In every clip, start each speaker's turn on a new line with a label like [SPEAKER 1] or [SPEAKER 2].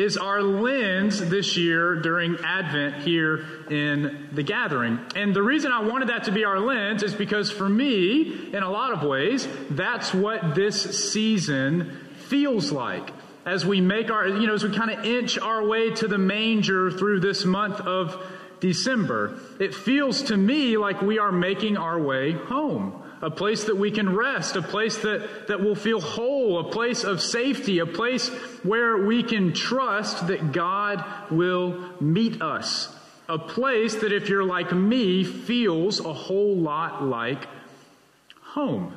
[SPEAKER 1] is our lens this year during Advent here in the gathering. And the reason I wanted that to be our lens is because for me, in a lot of ways, that's what this season feels like as we make our, you know, as we kind of inch our way to the manger through this month of December. It feels to me like we are making our way home a place that we can rest, a place that, that will feel whole, a place of safety, a place where we can trust that God will meet us. A place that, if you're like me, feels a whole lot like home.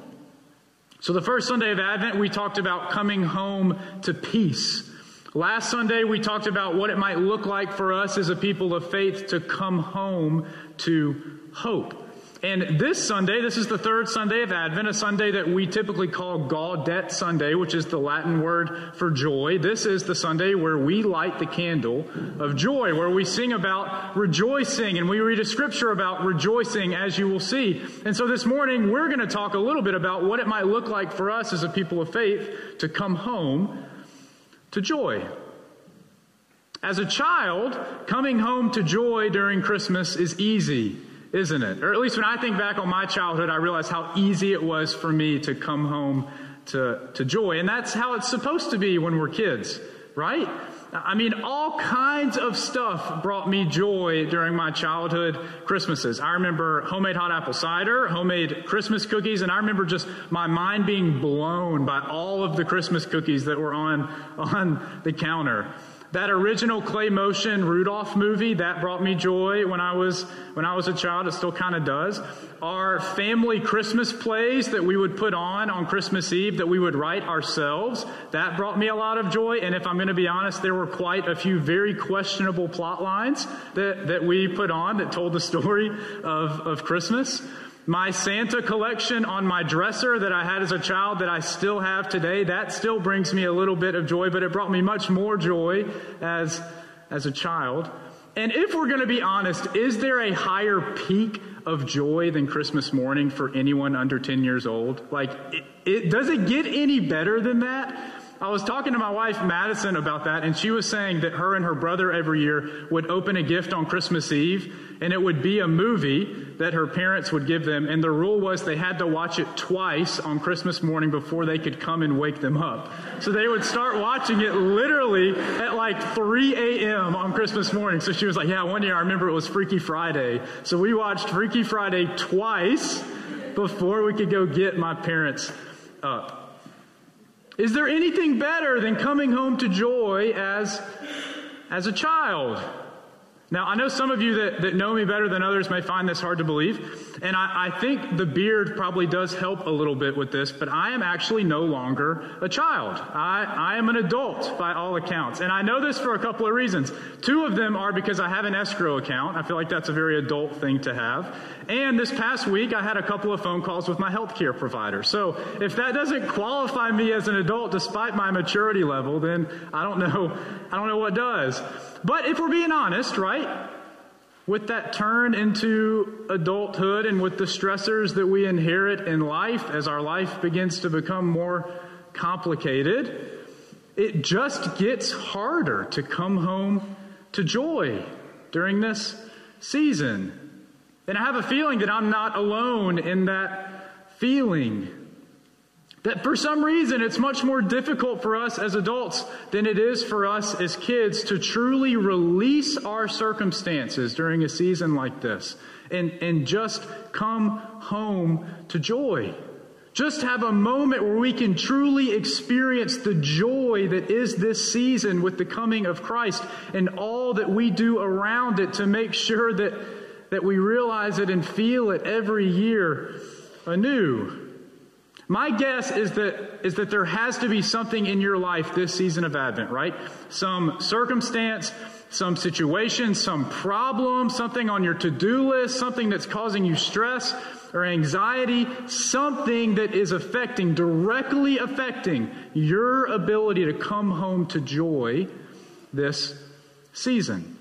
[SPEAKER 1] So, the first Sunday of Advent, we talked about coming home to peace. Last Sunday, we talked about what it might look like for us as a people of faith to come home to hope. And this Sunday, this is the third Sunday of Advent, a Sunday that we typically call Gaudete Sunday, which is the Latin word for joy. This is the Sunday where we light the candle of joy, where we sing about rejoicing and we read a scripture about rejoicing, as you will see. And so this morning, we're going to talk a little bit about what it might look like for us as a people of faith to come home to joy. As a child, coming home to joy during Christmas is easy isn't it? Or at least when I think back on my childhood, I realize how easy it was for me to come home to, to joy. And that's how it's supposed to be when we're kids, right? I mean, all kinds of stuff brought me joy during my childhood Christmases. I remember homemade hot apple cider, homemade Christmas cookies, and I remember just my mind being blown by all of the Christmas cookies that were on, on the counter. That original claymation Rudolph movie, that brought me joy when I was, when I was a child. It still kind of does. Our family Christmas plays that we would put on on Christmas Eve that we would write ourselves, that brought me a lot of joy. And if I'm going to be honest, there were quite a few very questionable plot lines that, that we put on that told the story of, of Christmas. My Santa collection on my dresser that I had as a child that I still have today, that still brings me a little bit of joy, but it brought me much more joy as, as a child. And if we're going to be honest, is there a higher peak of joy than Christmas morning for anyone under 10 years old? Like, it, it, does it get any better than that? I was talking to my wife, Madison, about that, and she was saying that her and her brother every year would open a gift on Christmas Eve, and it would be a movie that her parents would give them, and the rule was they had to watch it twice on Christmas morning before they could come and wake them up. So they would start watching it literally at like 3 a.m. on Christmas morning. So she was like, Yeah, one year I remember it was Freaky Friday. So we watched Freaky Friday twice before we could go get my parents up. Is there anything better than coming home to joy as, as a child? Now, I know some of you that, that know me better than others may find this hard to believe, and I, I, think the beard probably does help a little bit with this, but I am actually no longer a child. I, I am an adult by all accounts, and I know this for a couple of reasons. Two of them are because I have an escrow account. I feel like that's a very adult thing to have. And this past week, I had a couple of phone calls with my healthcare provider. So if that doesn't qualify me as an adult despite my maturity level, then I don't know, I don't know what does. But if we're being honest, right? With that turn into adulthood and with the stressors that we inherit in life as our life begins to become more complicated, it just gets harder to come home to joy during this season. And I have a feeling that I'm not alone in that feeling. That for some reason it's much more difficult for us as adults than it is for us as kids to truly release our circumstances during a season like this and, and just come home to joy. Just have a moment where we can truly experience the joy that is this season with the coming of Christ and all that we do around it to make sure that, that we realize it and feel it every year anew. My guess is that, is that there has to be something in your life this season of Advent, right? Some circumstance, some situation, some problem, something on your to do list, something that's causing you stress or anxiety, something that is affecting, directly affecting your ability to come home to joy this season.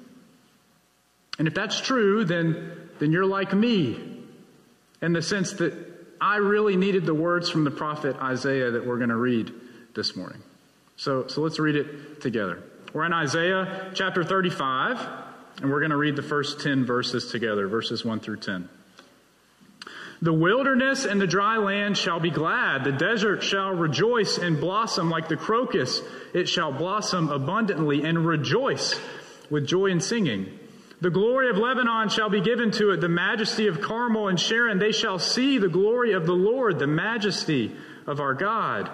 [SPEAKER 1] And if that's true, then, then you're like me in the sense that I really needed the words from the prophet Isaiah that we're going to read this morning. So, so let's read it together. We're in Isaiah chapter 35, and we're going to read the first 10 verses together, verses 1 through 10. The wilderness and the dry land shall be glad. The desert shall rejoice and blossom like the crocus. It shall blossom abundantly and rejoice with joy and singing. The glory of Lebanon shall be given to it, the majesty of Carmel and Sharon. They shall see the glory of the Lord, the majesty of our God.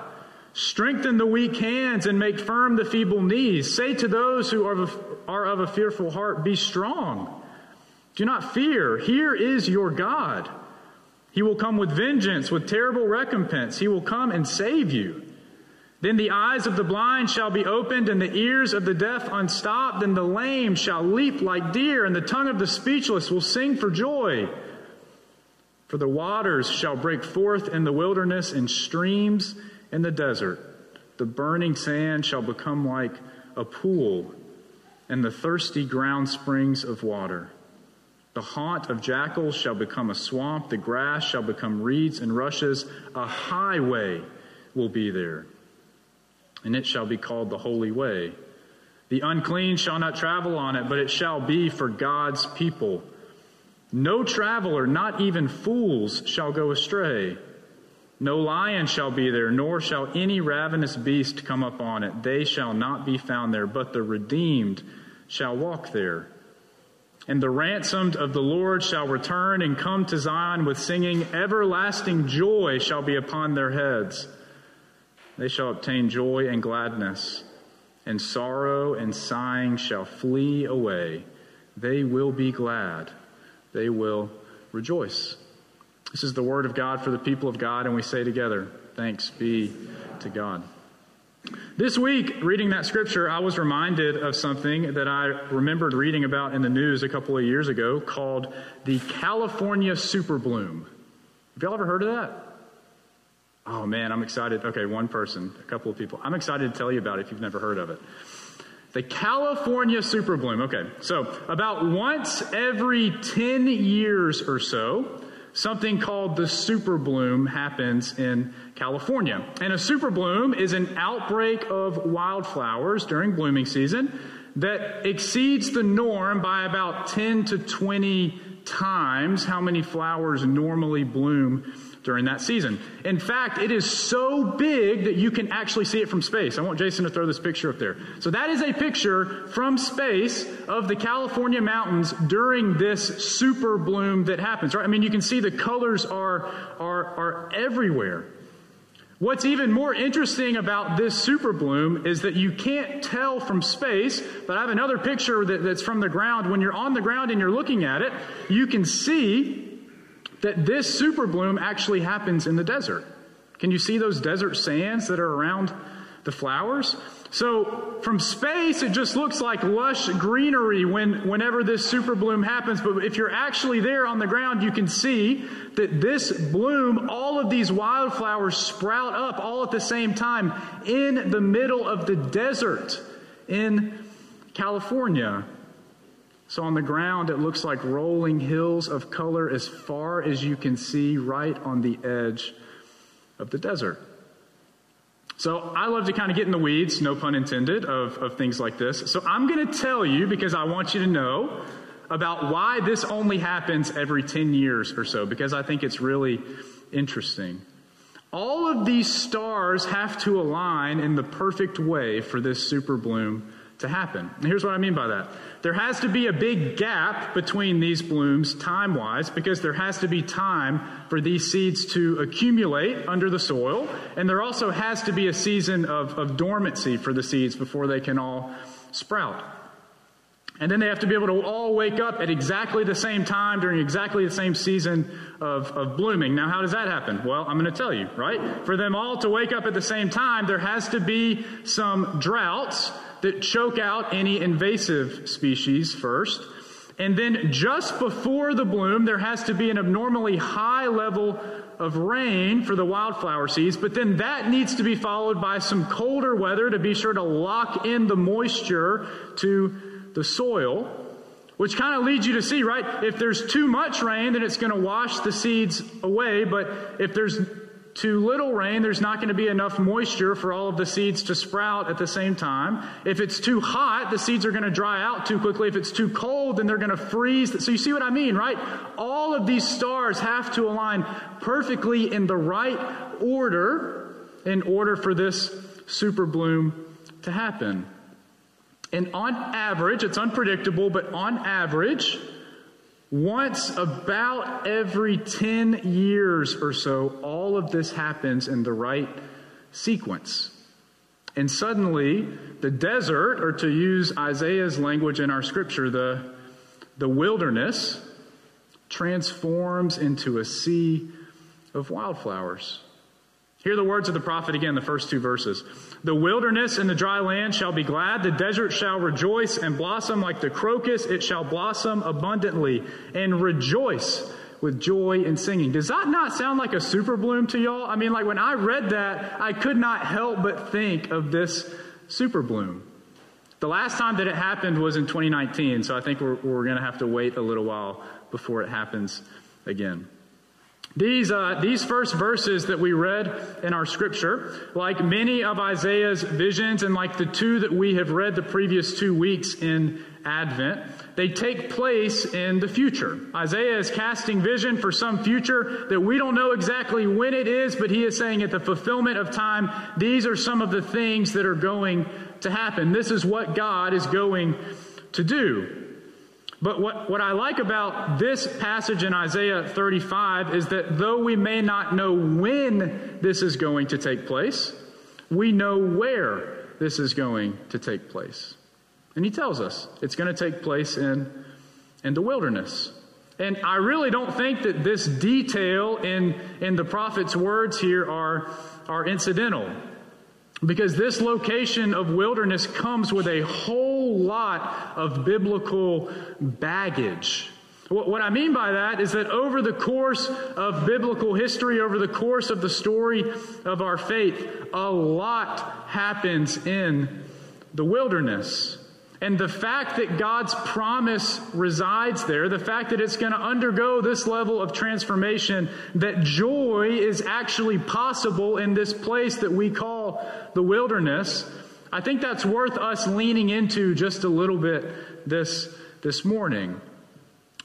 [SPEAKER 1] Strengthen the weak hands and make firm the feeble knees. Say to those who are of, are of a fearful heart, Be strong. Do not fear. Here is your God. He will come with vengeance, with terrible recompense. He will come and save you. Then the eyes of the blind shall be opened, and the ears of the deaf unstopped, and the lame shall leap like deer, and the tongue of the speechless will sing for joy. For the waters shall break forth in the wilderness, and streams in the desert. The burning sand shall become like a pool, and the thirsty ground springs of water. The haunt of jackals shall become a swamp, the grass shall become reeds and rushes. A highway will be there, and it shall be called the Holy Way. The unclean shall not travel on it, but it shall be for God's people. No traveler, not even fools, shall go astray. No lion shall be there, nor shall any ravenous beast come up on it. They shall not be found there, but the redeemed shall walk there. And the ransomed of the Lord shall return and come to Zion with singing. Everlasting joy shall be upon their heads. They shall obtain joy and gladness, and sorrow and sighing shall flee away. They will be glad. They will rejoice. This is the word of God for the people of God, and we say together, Thanks be to God. This week, reading that scripture, I was reminded of something that I remembered reading about in the news a couple of years ago called the California super bloom. Have y'all ever heard of that? Oh man, I'm excited. Okay, one person, a couple of people. I'm excited to tell you about it if you've never heard of it. The California super bloom. Okay, so about once every 10 years or so, something called the super bloom happens in California. And a super bloom is an outbreak of wildflowers during blooming season that exceeds the norm by about 10 to 20 times how many flowers normally bloom during that season. In fact, it is so big that you can actually see it from space. I want Jason to throw this picture up there. So that is a picture from space of the California mountains during this super bloom that happens, right? I mean, you can see the colors are, are, are everywhere. What's even more interesting about this super bloom is that you can't tell from space, but I have another picture that, that's from the ground. When you're on the ground and you're looking at it, you can see that this super bloom actually happens in the desert. Can you see those desert sands that are around the flowers? So from space, it just looks like lush greenery when, whenever this super bloom happens. But if you're actually there on the ground, you can see that this bloom, all of these wildflowers sprout up all at the same time in the middle of the desert in California. So on the ground, it looks like rolling hills of color as far as you can see right on the edge of the desert. So I love to kind of get in the weeds, no pun intended, of, of things like this. So I'm going to tell you because I want you to know about why this only happens every 10 years or so, because I think it's really interesting. All of these stars have to align in the perfect way for this super bloom to happen. And here's what I mean by that. There has to be a big gap between these blooms time wise because there has to be time for these seeds to accumulate under the soil. And there also has to be a season of, of dormancy for the seeds before they can all sprout. And then they have to be able to all wake up at exactly the same time during exactly the same season of, of blooming. Now, how does that happen? Well, I'm going to tell you, right? For them all to wake up at the same time, there has to be some droughts that choke out any invasive species first. And then just before the bloom, there has to be an abnormally high level of rain for the wildflower seeds, but then that needs to be followed by some colder weather to be sure to lock in the moisture to the soil, which kind of leads you to see, right? If there's too much rain, then it's going to wash the seeds away, but if there's too little rain, there's not going to be enough moisture for all of the seeds to sprout at the same time. If it's too hot, the seeds are going to dry out too quickly. If it's too cold, then they're going to freeze. So you see what I mean, right? All of these stars have to align perfectly in the right order in order for this super bloom to happen. And on average, it's unpredictable, but on average, once about every 10 years or so, all of this happens in the right sequence. And suddenly, the desert, or to use Isaiah's language in our scripture, the, the wilderness, transforms into a sea of wildflowers. Hear the words of the prophet again, the first two verses. The wilderness and the dry land shall be glad. The desert shall rejoice and blossom like the crocus. It shall blossom abundantly and rejoice with joy and singing. Does that not sound like a super bloom to y'all? I mean, like when I read that, I could not help but think of this super bloom. The last time that it happened was in 2019, so I think we're, we're going to have to wait a little while before it happens again. These, uh, these first verses that we read in our scripture, like many of Isaiah's visions and like the two that we have read the previous two weeks in Advent, they take place in the future. Isaiah is casting vision for some future that we don't know exactly when it is, but he is saying at the fulfillment of time, these are some of the things that are going to happen. This is what God is going to do. But what, what I like about this passage in Isaiah 35 is that though we may not know when this is going to take place, we know where this is going to take place. And he tells us it's going to take place in, in the wilderness. And I really don't think that this detail in, in the prophet's words here are, are incidental. Because this location of wilderness comes with a whole lot of biblical baggage. What I mean by that is that over the course of biblical history, over the course of the story of our faith, a lot happens in the wilderness. And the fact that God's promise resides there, the fact that it's going to undergo this level of transformation, that joy is actually possible in this place that we call the wilderness, I think that's worth us leaning into just a little bit this, this morning.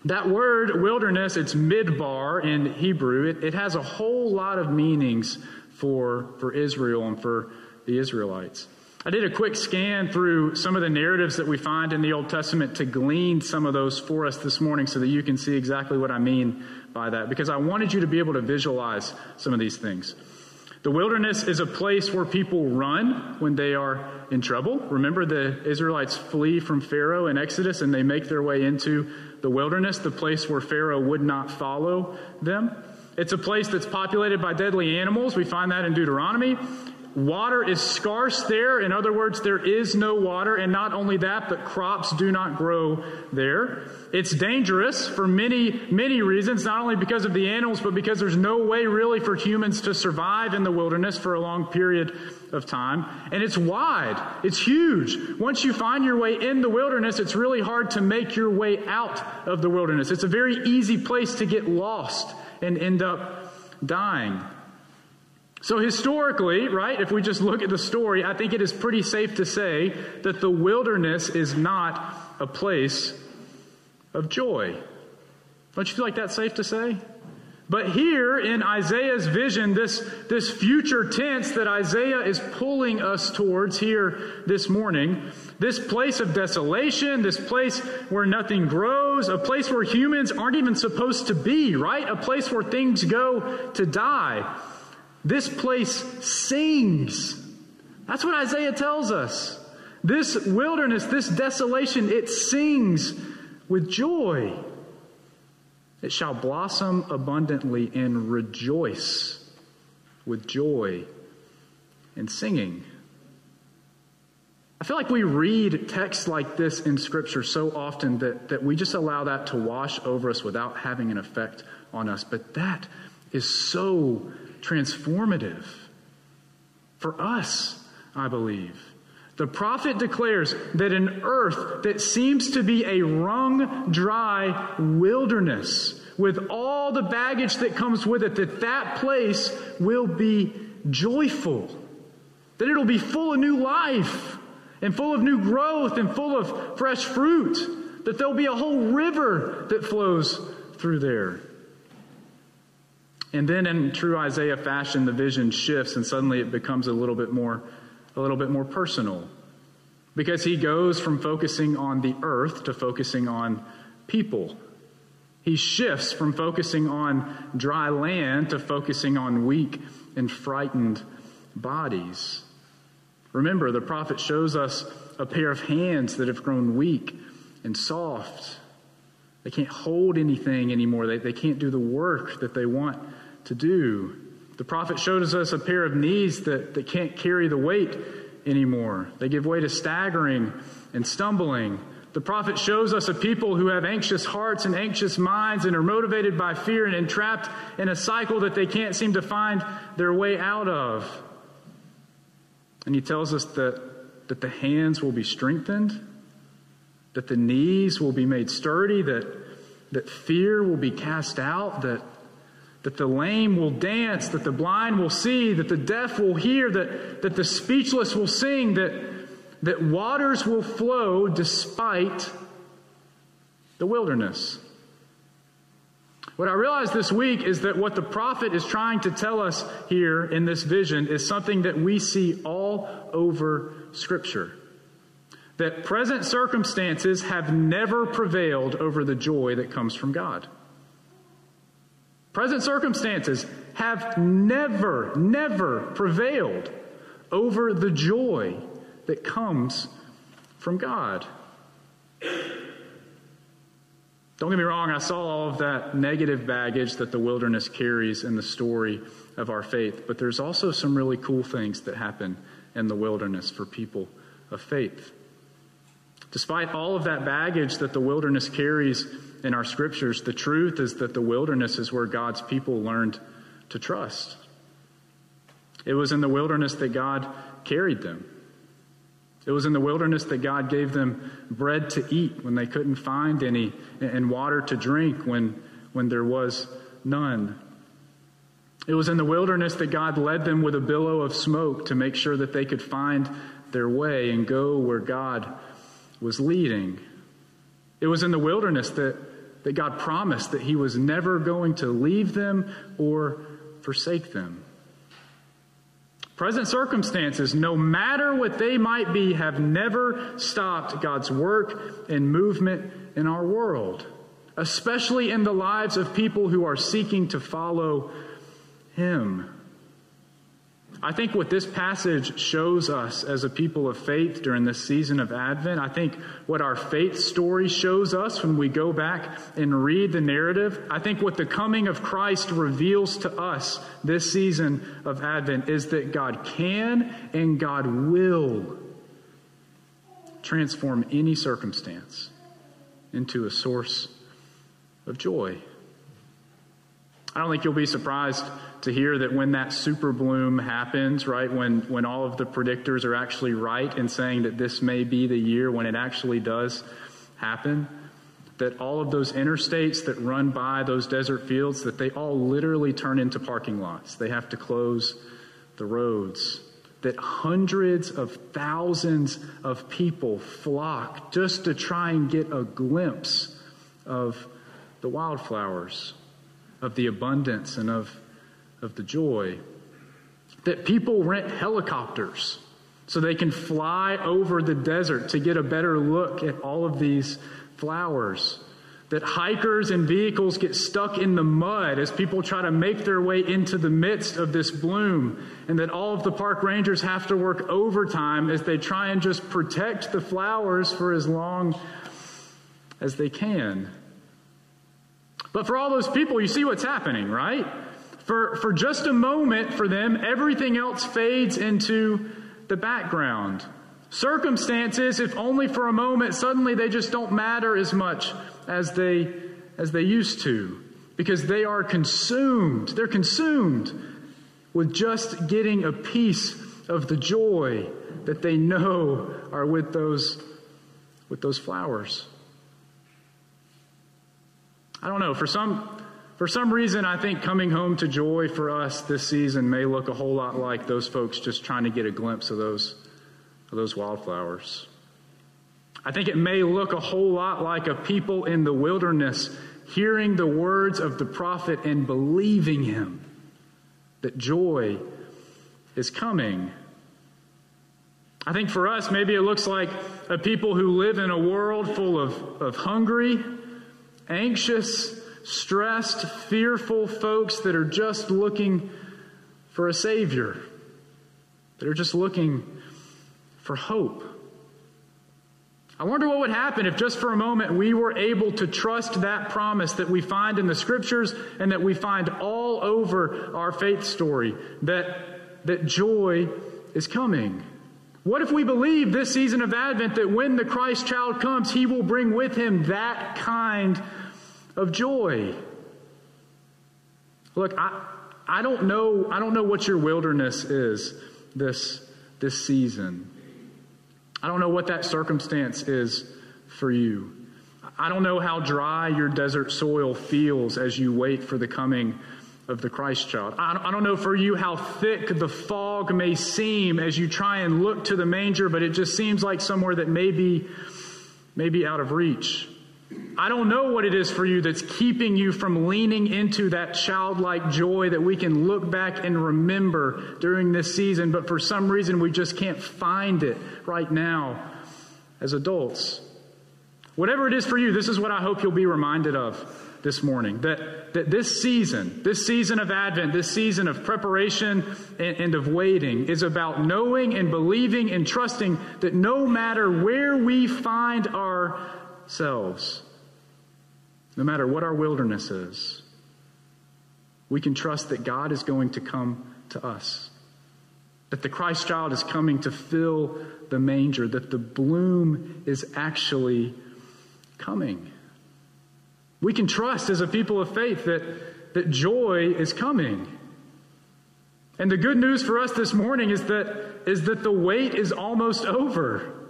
[SPEAKER 1] That word wilderness, it's midbar in Hebrew. It, it has a whole lot of meanings for, for Israel and for the Israelites. I did a quick scan through some of the narratives that we find in the Old Testament to glean some of those for us this morning so that you can see exactly what I mean by that, because I wanted you to be able to visualize some of these things. The wilderness is a place where people run when they are in trouble. Remember, the Israelites flee from Pharaoh in Exodus and they make their way into the wilderness, the place where Pharaoh would not follow them. It's a place that's populated by deadly animals. We find that in Deuteronomy. Water is scarce there. In other words, there is no water. And not only that, but crops do not grow there. It's dangerous for many, many reasons, not only because of the animals, but because there's no way really for humans to survive in the wilderness for a long period of time. And it's wide. It's huge. Once you find your way in the wilderness, it's really hard to make your way out of the wilderness. It's a very easy place to get lost and end up dying. So, historically, right, if we just look at the story, I think it is pretty safe to say that the wilderness is not a place of joy. Don't you feel like that's safe to say? But here in Isaiah's vision, this, this future tense that Isaiah is pulling us towards here this morning, this place of desolation, this place where nothing grows, a place where humans aren't even supposed to be, right? A place where things go to die. This place sings. That's what Isaiah tells us. This wilderness, this desolation, it sings with joy. It shall blossom abundantly and rejoice with joy and singing. I feel like we read texts like this in Scripture so often that, that we just allow that to wash over us without having an effect on us. But that is so transformative for us, I believe. The prophet declares that an earth that seems to be a wrung, dry wilderness with all the baggage that comes with it, that that place will be joyful, that it'll be full of new life and full of new growth and full of fresh fruit, that there'll be a whole river that flows through there. And then in true Isaiah fashion, the vision shifts and suddenly it becomes a little bit more, a little bit more personal. Because he goes from focusing on the earth to focusing on people. He shifts from focusing on dry land to focusing on weak and frightened bodies. Remember, the prophet shows us a pair of hands that have grown weak and soft. They can't hold anything anymore. They, they can't do the work that they want to do. The prophet shows us a pair of knees that, that can't carry the weight anymore. They give way to staggering and stumbling. The prophet shows us a people who have anxious hearts and anxious minds and are motivated by fear and entrapped in a cycle that they can't seem to find their way out of. And he tells us that, that the hands will be strengthened, that the knees will be made sturdy, that, that fear will be cast out, that that the lame will dance, that the blind will see, that the deaf will hear, that, that the speechless will sing, that, that waters will flow despite the wilderness. What I realized this week is that what the prophet is trying to tell us here in this vision is something that we see all over Scripture. That present circumstances have never prevailed over the joy that comes from God. Present circumstances have never, never prevailed over the joy that comes from God. Don't get me wrong, I saw all of that negative baggage that the wilderness carries in the story of our faith, but there's also some really cool things that happen in the wilderness for people of faith. Despite all of that baggage that the wilderness carries in our scriptures, the truth is that the wilderness is where God's people learned to trust. It was in the wilderness that God carried them. It was in the wilderness that God gave them bread to eat when they couldn't find any and water to drink when, when there was none. It was in the wilderness that God led them with a billow of smoke to make sure that they could find their way and go where God was leading. It was in the wilderness that that God promised that He was never going to leave them or forsake them. Present circumstances, no matter what they might be, have never stopped God's work and movement in our world, especially in the lives of people who are seeking to follow Him. I think what this passage shows us as a people of faith during this season of Advent, I think what our faith story shows us when we go back and read the narrative, I think what the coming of Christ reveals to us this season of Advent is that God can and God will transform any circumstance into a source of joy. I don't think you'll be surprised to hear that when that super bloom happens, right, when, when all of the predictors are actually right in saying that this may be the year when it actually does happen, that all of those interstates that run by those desert fields, that they all literally turn into parking lots. They have to close the roads. That hundreds of thousands of people flock just to try and get a glimpse of the wildflowers, of the abundance, and of of the joy. That people rent helicopters so they can fly over the desert to get a better look at all of these flowers. That hikers and vehicles get stuck in the mud as people try to make their way into the midst of this bloom. And that all of the park rangers have to work overtime as they try and just protect the flowers for as long as they can. But for all those people, you see what's happening, right? For, for just a moment, for them, everything else fades into the background. Circumstances, if only for a moment, suddenly they just don't matter as much as they, as they used to because they are consumed. They're consumed with just getting a piece of the joy that they know are with those, with those flowers. I don't know. For some, For some reason, I think coming home to joy for us this season may look a whole lot like those folks just trying to get a glimpse of those, of those wildflowers. I think it may look a whole lot like a people in the wilderness hearing the words of the prophet and believing him that joy is coming. I think for us, maybe it looks like a people who live in a world full of, of hungry, anxious, stressed, fearful folks that are just looking for a Savior, that are just looking for hope. I wonder what would happen if just for a moment we were able to trust that promise that we find in the scriptures and that we find all over our faith story that, that joy is coming. What if we believe this season of Advent that when the Christ child comes, he will bring with him that kind of joy? Look, I, I don't know, I don't know what your wilderness is this, this season. I don't know what that circumstance is for you. I don't know how dry your desert soil feels as you wait for the coming of the Christ child. I don't know for you how thick the fog may seem as you try and look to the manger, but it just seems like somewhere that may be, may be out of reach. I don't know what it is for you that's keeping you from leaning into that childlike joy that we can look back and remember during this season, but for some reason we just can't find it right now as adults. Whatever it is for you, this is what I hope you'll be reminded of this morning that, that this season, this season of Advent, this season of preparation and, and, of waiting is about knowing and believing and trusting that no matter where we find ourselves, no matter what our wilderness is, we can trust that God is going to come to us. That the Christ child is coming to fill the manger, that the bloom is actually coming. We can trust as a people of faith that, that joy is coming. And the good news for us this morning is that, is that the wait is almost over.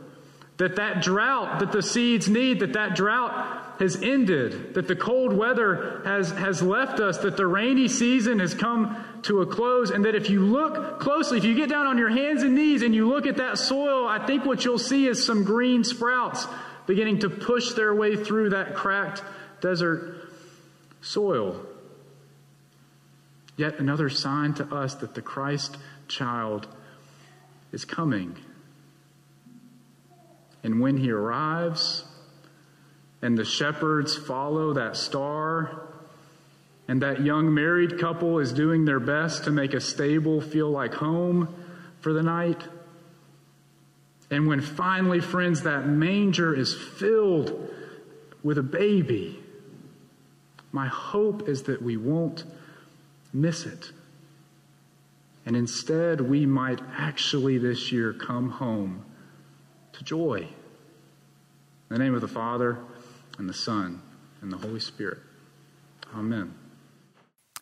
[SPEAKER 1] That that drought that the seeds need, that that drought has ended, that the cold weather has, has left us, that the rainy season has come to a close, and that if you look closely, if you get down on your hands and knees and you look at that soil, I think what you'll see is some green sprouts beginning to push their way through that cracked desert soil. Yet another sign to us that the Christ child is coming. And when he arrives, and the shepherds follow that star, and that young married couple is doing their best to make a stable feel like home for the night. And when finally, friends, that manger is filled with a baby, my hope is that we won't miss it. And instead, we might actually this year come home joy. In the name of the Father, and the Son, and the Holy Spirit. Amen.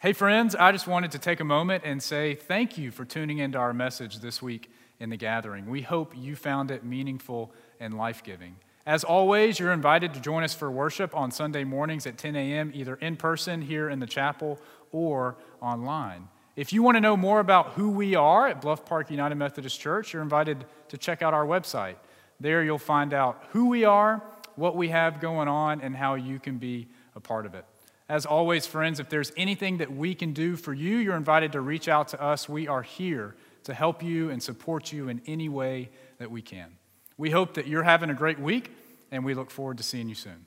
[SPEAKER 2] Hey, friends, I just wanted to take a moment and say thank you for tuning into our message this week in the gathering. We hope you found it meaningful and life giving. As always, you're invited to join us for worship on Sunday mornings at 10 a.m., either in person here in the chapel or online. If you want to know more about who we are at Bluff Park United Methodist Church, you're invited to check out our website. There you'll find out who we are what we have going on, and how you can be a part of it. As always, friends, if there's anything that we can do for you, you're invited to reach out to us. We are here to help you and support you in any way that we can. We hope that you're having a great week, and we look forward to seeing you soon.